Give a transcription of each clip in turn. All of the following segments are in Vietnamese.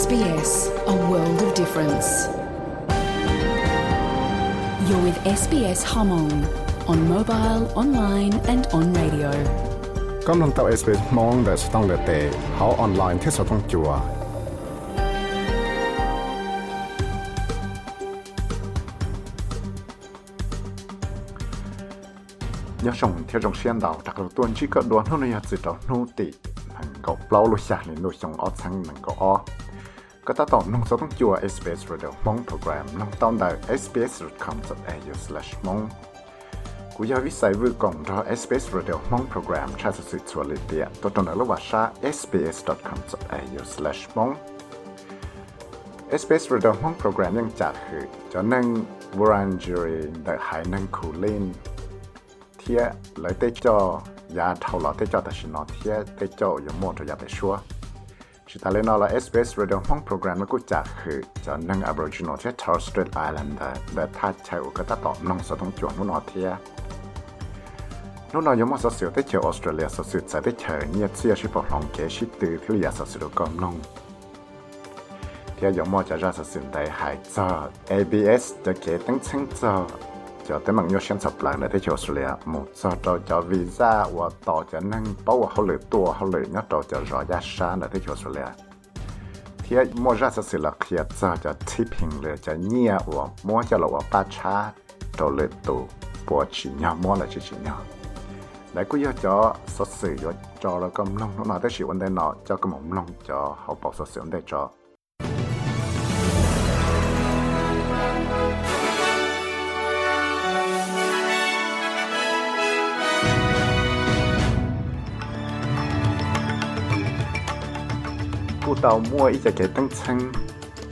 SBS, a world of difference. You're with SBS Hmong on mobile, online, and on radio. กำลังตับ SBS มองแต่สต้องเลเตเขาออนไลน์ที่สต้องจัวnhớ sống theo dòng xuyên đảo đặc biệt tuần chỉ có đoán hơn là chỉ đó nô tị năng có bao lúc xa lên nội dung ở sang năng ก็ต่อต้องต้องจัว SBS Radio มองโปรแกรมลองต้องได้ sbs.com.au/mong กูยาวิสัยวิกล่องรอ SBS Radio มองโปรแกรมชาติสุดสวลิเดียตัวตนละว่าชา sbs.com.au/mong SBS Radio มองโปรแกรมยังจัดคือ จอนั่ง Wurundjeri ได้หายนังคูลินเทียเลยเตจอยาเท่าหล่อเตจอแต่ชินอเทียเตจอยมโมทยาไปชัว thia lấy tê cho ya thầu lọ tê cho ta xin nó thia tê cho yo mo cho ya tê xua chỉ ta lên nó là SBS Radio Hong program nó cũng chả khử cho nâng Aboriginal thia Torres Strait Islander để tha chạy cái ta tỏ nông sở thông chuẩn nó thia nó nói giống mà sở tê chờ Australia sở sự sẽ tê chờ như chia chỉ bảo lòng kế sĩ từ thì là sở sự con nông thia giống mà cho ra sở sự đại hải cho ABS cho kế tăng chân cho cho tới mạng nhau xem sập lại này thế cho Australia một cho cho cho visa và tỏ cho năng bao họ lựa tua họ lựa nhất cho cho rõ ra xa này thế cho Australia thì mua ra sẽ là khi cho cho tipping lựa cho nhia và mua cho là và ba cha cho lệ tu bỏ chỉ nhau mua là chỉ chỉ nhau lại cứ cho số sự cho cho là công long nó nói tới sự vấn đề nọ, cho cái mộng long cho họ bảo số sự vấn đề cho. กูเตามั่วอีจะเกตั้งชั้ง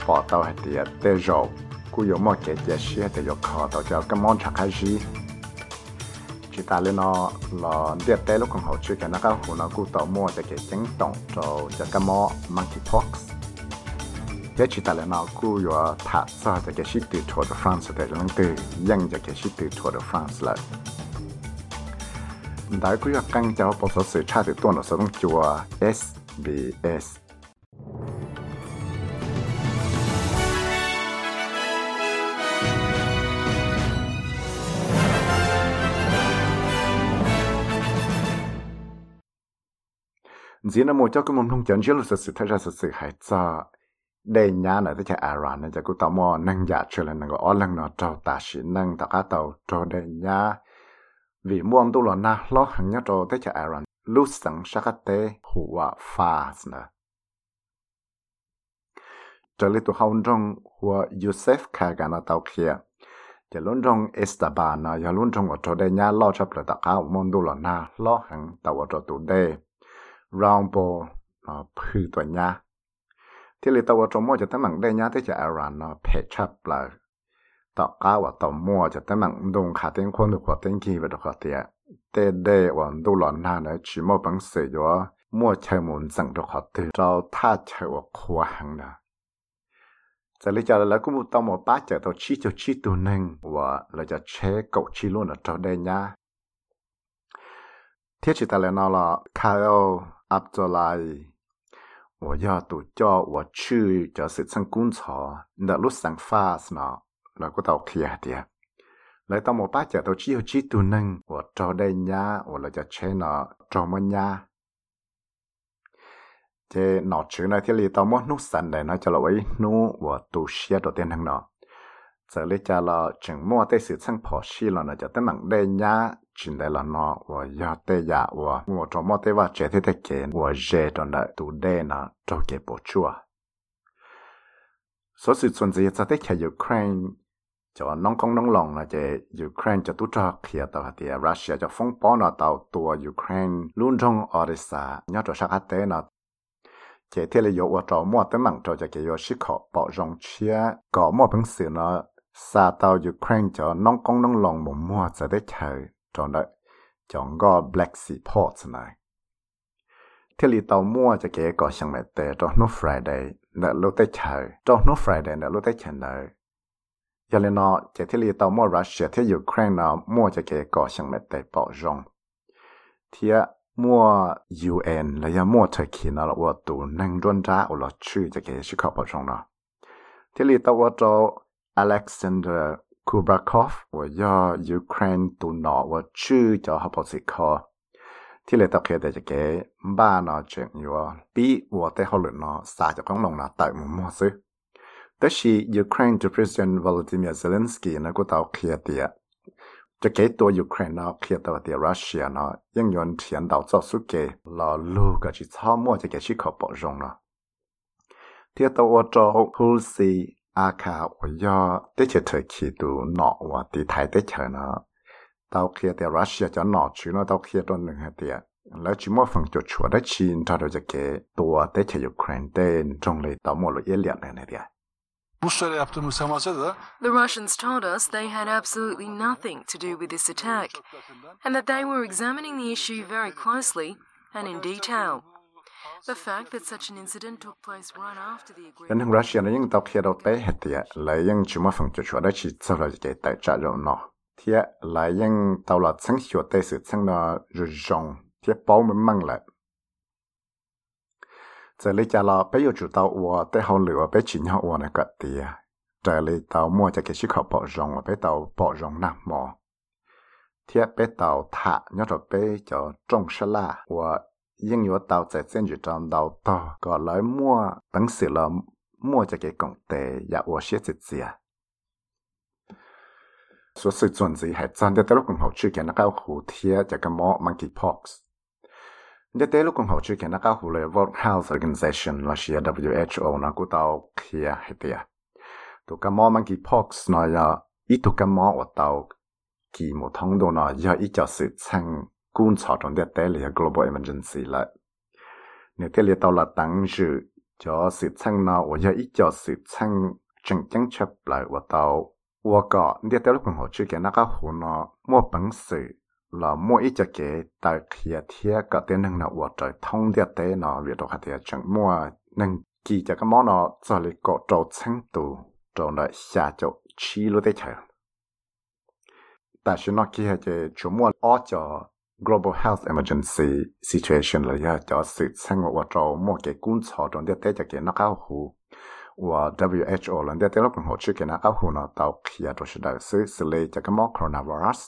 ปอเตาให้เดียเตจบกู有么给解释的有考到叫个忙查开始，只打了呢了第一lúc còn hậu chưa cái nó cái hồ nóกูtàu mua cho cái chứng động cho cho cái mỏ monkeypox cái chỉ ta là nóกู有他做这个是对 Tour de France 的人对用这个是对 Tour de France 了。大家要跟着报数时差的多了，是种叫 SBS。 chỉ là một cho cái môn thông chấn chỉ là sự sự thay ra sự sự hay cho đây nhà này thì à Iran này cho cái tao mò. Năng giả trở lại năng ở lần nó trâu ta sĩ năng ta cá tàu trâu đây nhá vì muôn tu là na, lo hàng nhá trâu tới cho Iran lúc sẵn sắc tế hùa pha nè trở lại tụ hồng trong hùa Yusuf Kagan ở tàu kia giờ luôn trong Esteban nó giờ luôn trong ở trâu đây nhá lo chấp là ta cá muôn tu là na, lo hàng tao ở trâu tụ đây round ball nó phư tuần nha thì lý tàu trong mua cho tới mảng đây nhá tới cho Iran nó phê chấp là tạo cao và tạo mua cho tới mảng đông khả tiếng khuôn được khả tiếng kỳ và được khả tiếng tê đê và đô lòn na nữa chỉ mua bằng sử dụng mua chơi muốn dẫn được khả tiếng cho tha chơi và khoa hàng đó giờ lý cho là cũng một tàu một bát chờ tàu chi cho chi tu nâng và là cho chế cậu chi luôn ở trong đây nhá thiết chỉ ta là nó là Kyle Abdullahi 我要读叫我去就是成工厂，那路上发是呢，那个到 clear 的。来到我爸家都只有几度能，我找的呀，我来就车呢找么呀。这脑子呢，这里到么努散的呢，就来为努我读写到点能 giờ lấy cha lo chừng mua tê sự sang phò xí là nó cho tới nặng đây nhá chuyện đây là nó và giờ tê giả và ngồi trong mua tê và chế thế thế kia và dễ trong đợi tụ đây là cho cái bộ chua số sự chuẩn gì cho tới kia Ukraine cho nông công nông lòng là chế Ukraine cho tụ cho kia tàu thì Russia cho phong bó nó tàu tua Ukraine luôn trong Odessa nhớ cho sắc hạt tế nó chế thế là yếu và trò mua tới mảng trò cho cái yếu sĩ khó bỏ rong chia có mua bằng sự nó ซาตาอยู่แคร่งจอน้องกงน้องหลองหมมัวจะได้เธอจอนได้จองก็แบล็กซีพอร์ตหนายเที่ยลีเตามัวจะเก๋ก่อช่างแม่แต่จอนนู้ฟรายเดย์เนลูกได้เชอจอนนู้ฟรายเดย์เนลูกได้เชอเนยาเลนอจะเที่ยลีเตามัวรัสเซียเที่ยวอยู่แคร่งนอมัวจะเก๋ก่อช่างแม่แต่ปอจงเทียม่ยูเอ็นและยามั่วเธอขีนละว่ตูนั่งร้นจ้าอุลชื่อจะเก๋ชื่อเขาปอจงเนาะเที่ยลีเตาว่าโต lúc tới chờ trong nó Friday nợ lúc tới chờ nợ. Giờ lên nó chỉ thế li tàu mua Russia thế Ukraine nó mua cho kẻ có sang mẹ tệ bỏ rong. Thì mua UN là ya mua thời kỳ nó là wo tụ năng đoan ra ở là chữ cho cái sự khó bảo trong nó thế li tao wo cho Alexander Kubrakov wo ya Ukraine tụ nọ wo chữ cho học bảo sĩ khó thế li tao kia để cho cái ba nó chuyện như bi wo tế họ lựa nó xa cho con lòng nó tại một mua sự đó là Ukraine to President Volodymyr Zelensky nó có tao kia tiệt จะเกตัวยูเครนเนาะเคลียตัวเดียรัสเซียเนาะยังยนเทียนดาวเจ้าสุเกลอลูก็จะชอบมั่วจะเกชิขอปอรงเนาะเทียตัวโจฮูซีอาคาวยอได้เฉยขีดูเนาะว่าตีไทยได้เฉยเนาะดาวเคลียเดียรัสเซี ยจะเนาะชื่อเนาะดาวเคลียตัวหนึ่งฮะเดียแล้วจิมั่วฝั่งจุดชัวได้ชินถ้าเราจะเกตัวได้เฉยยูเครนเต้นตรงเลยต่อมั่วเราเยี่ยเลียนเลยเดีย Ruslarla yaptığımız temasta da The Russians told us they had absolutely nothing to do with this attack and that they were examining the issue very closely and in detail. Nhân agreement. hương Russia nó những tàu kia đầu tế hết tiệt là những chúng mà phòng chủ chủ đó chỉ sau là cái tài trợ rồi nó Thế là những tàu là chẳng hiểu tế sự chẳng nó rồi rong thế bao mình mang lại. Giờ lấy cha là bây giờ chủ tàu ua tế hậu lửa bây chỉ nhau ua này cả tiệt giờ lấy tàu mua cho cái sức khẩu bỏ rong và bé tàu bỏ rong nặng mò. Thế bây tàu thả nhớ rồi bây cho trông sá la. ยังอยู่เตาใจเส้นอยู่จอมเตาต่อก็เลยมั่วตั้งสิละมั่วจะเกี่ยงเตอยากอวเชียจิตเสียส่วนสื่อส่วนสีหายจันเดตลูกของเขาชื่อแกนักเอาหูเทียจากกมอมังคีพ็อกซ์เดตลูกของเขาชื่อแกนักเอาหูเลย World Health Organization รัสเซีย WHO นะกูเตาเคียให้เตียตัวกมอมังคีพ็อกซ์น้อยอีตัวกมออดเตากี่หมดท้องดูน้อยอีจะสื่อช่าง 察中啲地理嘅 global emergency 啦。你地理到了当时就事情呢，我要一叫事情真正出来，我到我个你地理共和主嘅那个湖呢，冇本事啦，冇一只嘅大铁铁个啲能呢，我在通啲地呢，为到系啲整冇能记只个么呢，在你个做程度做呢下就起路的齐。但是呢，佢系嘅做乜我就 global health emergency situation là ya cho sự sang wa cho mo ke kun cho don de te ke na ka hu và WHO lan de te lo kun ho chi ke na ka hu na tao khia to shida se se le cha ka mo coronavirus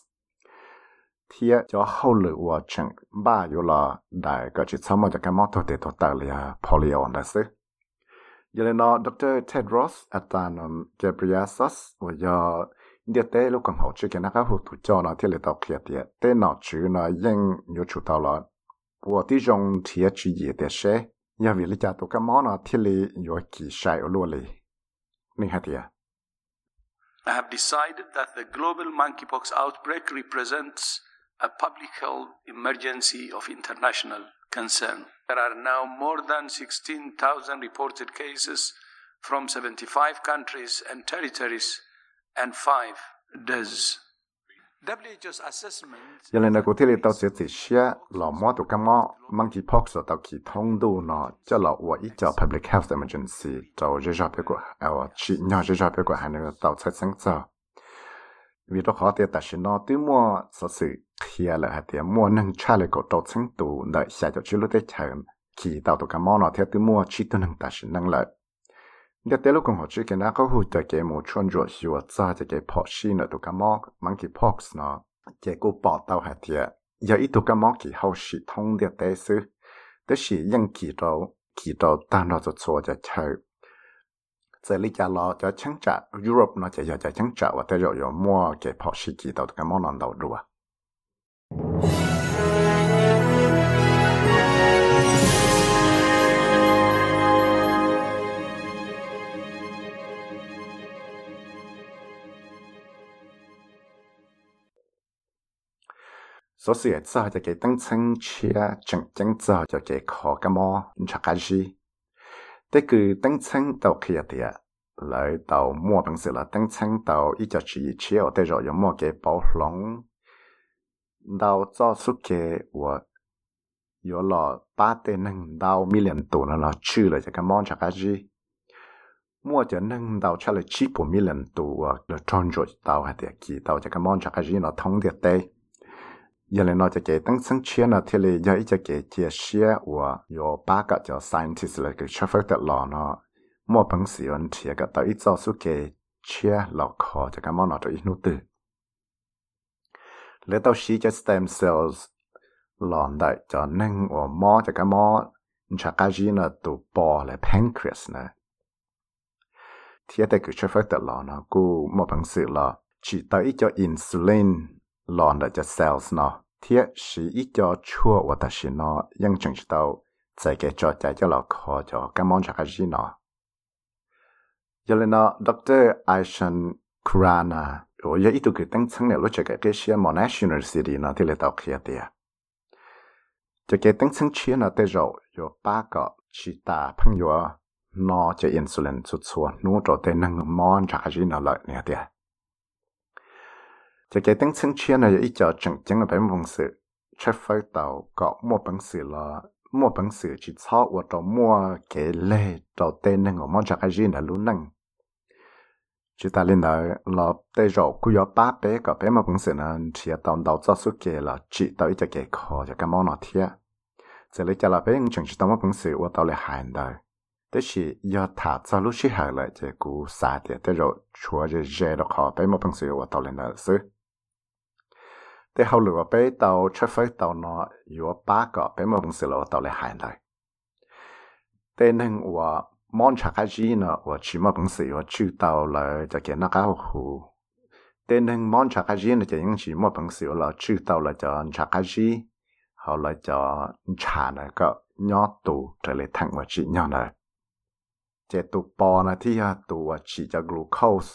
Thì cho hậu lu wa chang ba yo là đại ka chi cha mo cái ka mo to te to ta le polio on da se Yelena Dr. Ted Tedros Adhanom Ghebreyesus, và do 我要。địa tế lúc còn hậu chữ cái nó các hồ thủ cho nó thì là tàu kia địa tế nó chữ nó yên nhiều chủ tàu là của tí dùng thì chữ gì để xe nhà vì lý cha tụ cái món nó thì là nhiều kỳ sai ở luôn li nên hạt địa I have decided that the global monkeypox outbreak represents a public health emergency of international concern. There are now more than 16,000 reported cases from 75 countries and territories and five does. WHO's assessment. Giờ này nó cũng thì là sẽ chỉ xe là mua tụ cái món monkeypox rồi tàu kỳ thông đủ nó. Cho là của ít cho public health emergency. Cho rất rất bé của à chỉ nhỏ rất rất bé của hà nội tàu sẽ sáng giờ vì đó khó thì ta sẽ nó từ mua sở sự kia là hạt tiền mua nâng cha lại của tàu sáng tụ đợi xa cho chú lúc tới chờ kỳ tàu tụ cam mò nó theo từ mua chỉ từ nâng ta sẽ nâng lại. 你第六共和主嘅那个会对嘅冇穿着是我揸只嘅破尸呢，度咁么 monkeypox 呢，结果报道系啲，有一度咁么嘅后系统嘅第四，都是因记到记到单到就错就错。在呢家咯，就清查 Europe 呢就有就清查，或者有有么嘅破尸记到咁么难道住啊？ 所以早就给当成车正正早就给考个么查个事，这个当成到可以的，来到末本时啦，当成到一只注意车，我哋就有么嘅包笼，到早出嘅我有了八点能到 million 度了啦，去了这个么查个事。mua cho nâng đầu cho là chỉ bốn million tù là tròn rồi tàu hay tiệt kỳ tàu cho cái món chắc cái gì nó thông tiệt đây Giờ là nó cho kể tăng sinh chia nó thế này giờ ít cho cái chia sẻ và có ba cái cho scientist là cái cho phép lò nó mua bằng sử dụng thì cái tới ít cho số cái chia lò khó cho cái món nó cho ít nút từ lấy tao xí cho stem cells lòn đại cho nên và mò cho cái mò chắc cái gì nó tụ bò là pancreas này thì đây cái cho phép lò nó cũng mua bằng sử là chỉ tới cho insulin lòn đại cho cells nó thiết sĩ ít cho chua và ta sĩ nó ยัง chẳng chỉ tao tại cái cho chạy cho lọ khó cho cái món chắc cái gì nó giờ lên nó Dr. Aishan Kurana ở giờ ít cái tăng层này lúc cho cái cái xe Monash University nó thì là tao kia tiệt cho cái tăng层 chia nó tới rồi có ba cái chỉ ta 朋友 nó cho insulin xuất xuất nó cho tới năng món chắc cái gì nó lợi nè tiệt cho cái tính sinh chia này ít cho chân chân là bên phong sự chắc phải tàu có mua bằng sự là mua bằng sự chỉ cho và cho mua cái lệ cho tên năng ở món chắc cái gì là luôn năng chỉ ta lên đó là tây rồi cứ có ba bé có bé mà bằng sự là chỉ tàu đầu cho số cái là chỉ tàu ít cho cái khó cho cái món nó thiệt giờ lấy cho là bé chân chỉ tàu mua bằng sự và tàu lại hành đó thế thì giờ thả cho lúc chỉ hành lại chỉ cú xả thì tây rồi chúaจะเจดขอไปมาbằng sự và tàu lên đó xứ thế hậu lửa bé tàu chắc phải tàu nó yếu ba cọ bé mà bông sữa tàu lại hại lại. Thế nên và món chắc cái gì nữa và chỉ mà bông sữa chịu tàu là cho cái nó cái hủ thế nên món chắc cái gì nữa chỉ những chỉ mà bông sữa là chịu tàu là cho chắc cái gì họ là cho chả này cái nhỏ tù, trở lại thằng và chỉ nhỏ này chế tụ bò này thì tụ chỉ cho glucose.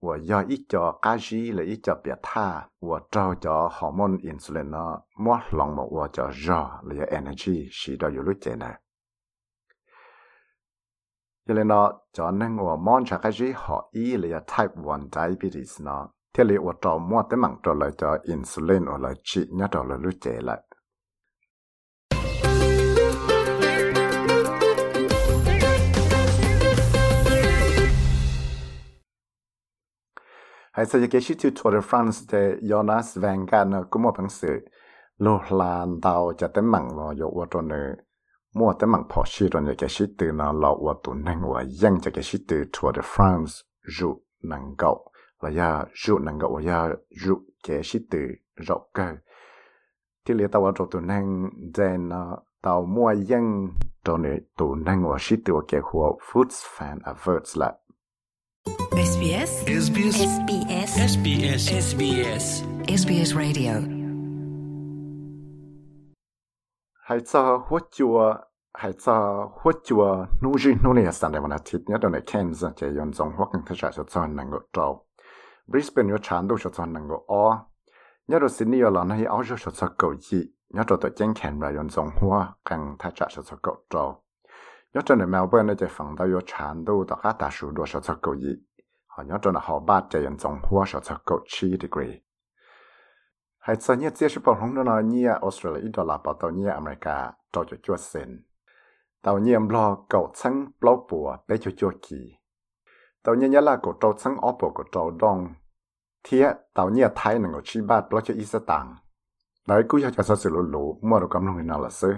我要一叫咖喱了，一叫别他，我照叫 hormone insulin 呢，莫浪么我叫热了有 energy 是到有路子呢。因为呢，叫那我忙查咖喱好一了有 type one diabetes 呢，这里我找莫得忙着了叫 insulin 我来吃，人家找了路子了。 Hay sẽ cái shi tu Tour de France de Jonas Vangan cũng một bằng sự lô lan đào cho tới mảng vào dụ vào trong này mua tới mảng shi trong cái từ nó lọ vào tụ năng vào dân cho cái shi từ Tour de France. Dụ năng gạo và ya dụ năng gạo và ya dụ cái shi từ rộng cơ. Thì liệu tao vào tụ năng then tao mua dân trong này tụ năng vào shi từ cái hồ foods fan averts SBS SBS SBS SBS SBS SBS SBS Radio. Hai cha hua chua hai cha hua chua nu ji nu ne san de mana thit ne don ne ken za che yon zong hua kan tha cha chon nang go tro Brisbane yo chan do cha chon nang go o nya ro Sydney yo la na hi ao jo cha go ji nya to to chen ken ra yon zong hua kan tha cha cha go tro Yo chen ne Melbourne ne je fang da yo chan do da ka ta shu do cha go họ nhớ cho là họ ba trẻ nhận trong hoa sở cho cậu chi degree hay sao nhớ chỉ là bảo không nó nhớ Australia đó là bảo tàu nhớ America cho cho cho xin tàu nhớ lo cậu chân lo bùa bé cho cho kỳ tàu nhớ nhớ là cậu trâu chân ốp bộ cậu trâu đông thiệt tàu nhớ Thái nâng cậu chi ba lo cho ít tàng đấy cứ cho cho sự lũ lũ mua được cầm lòng nào là sư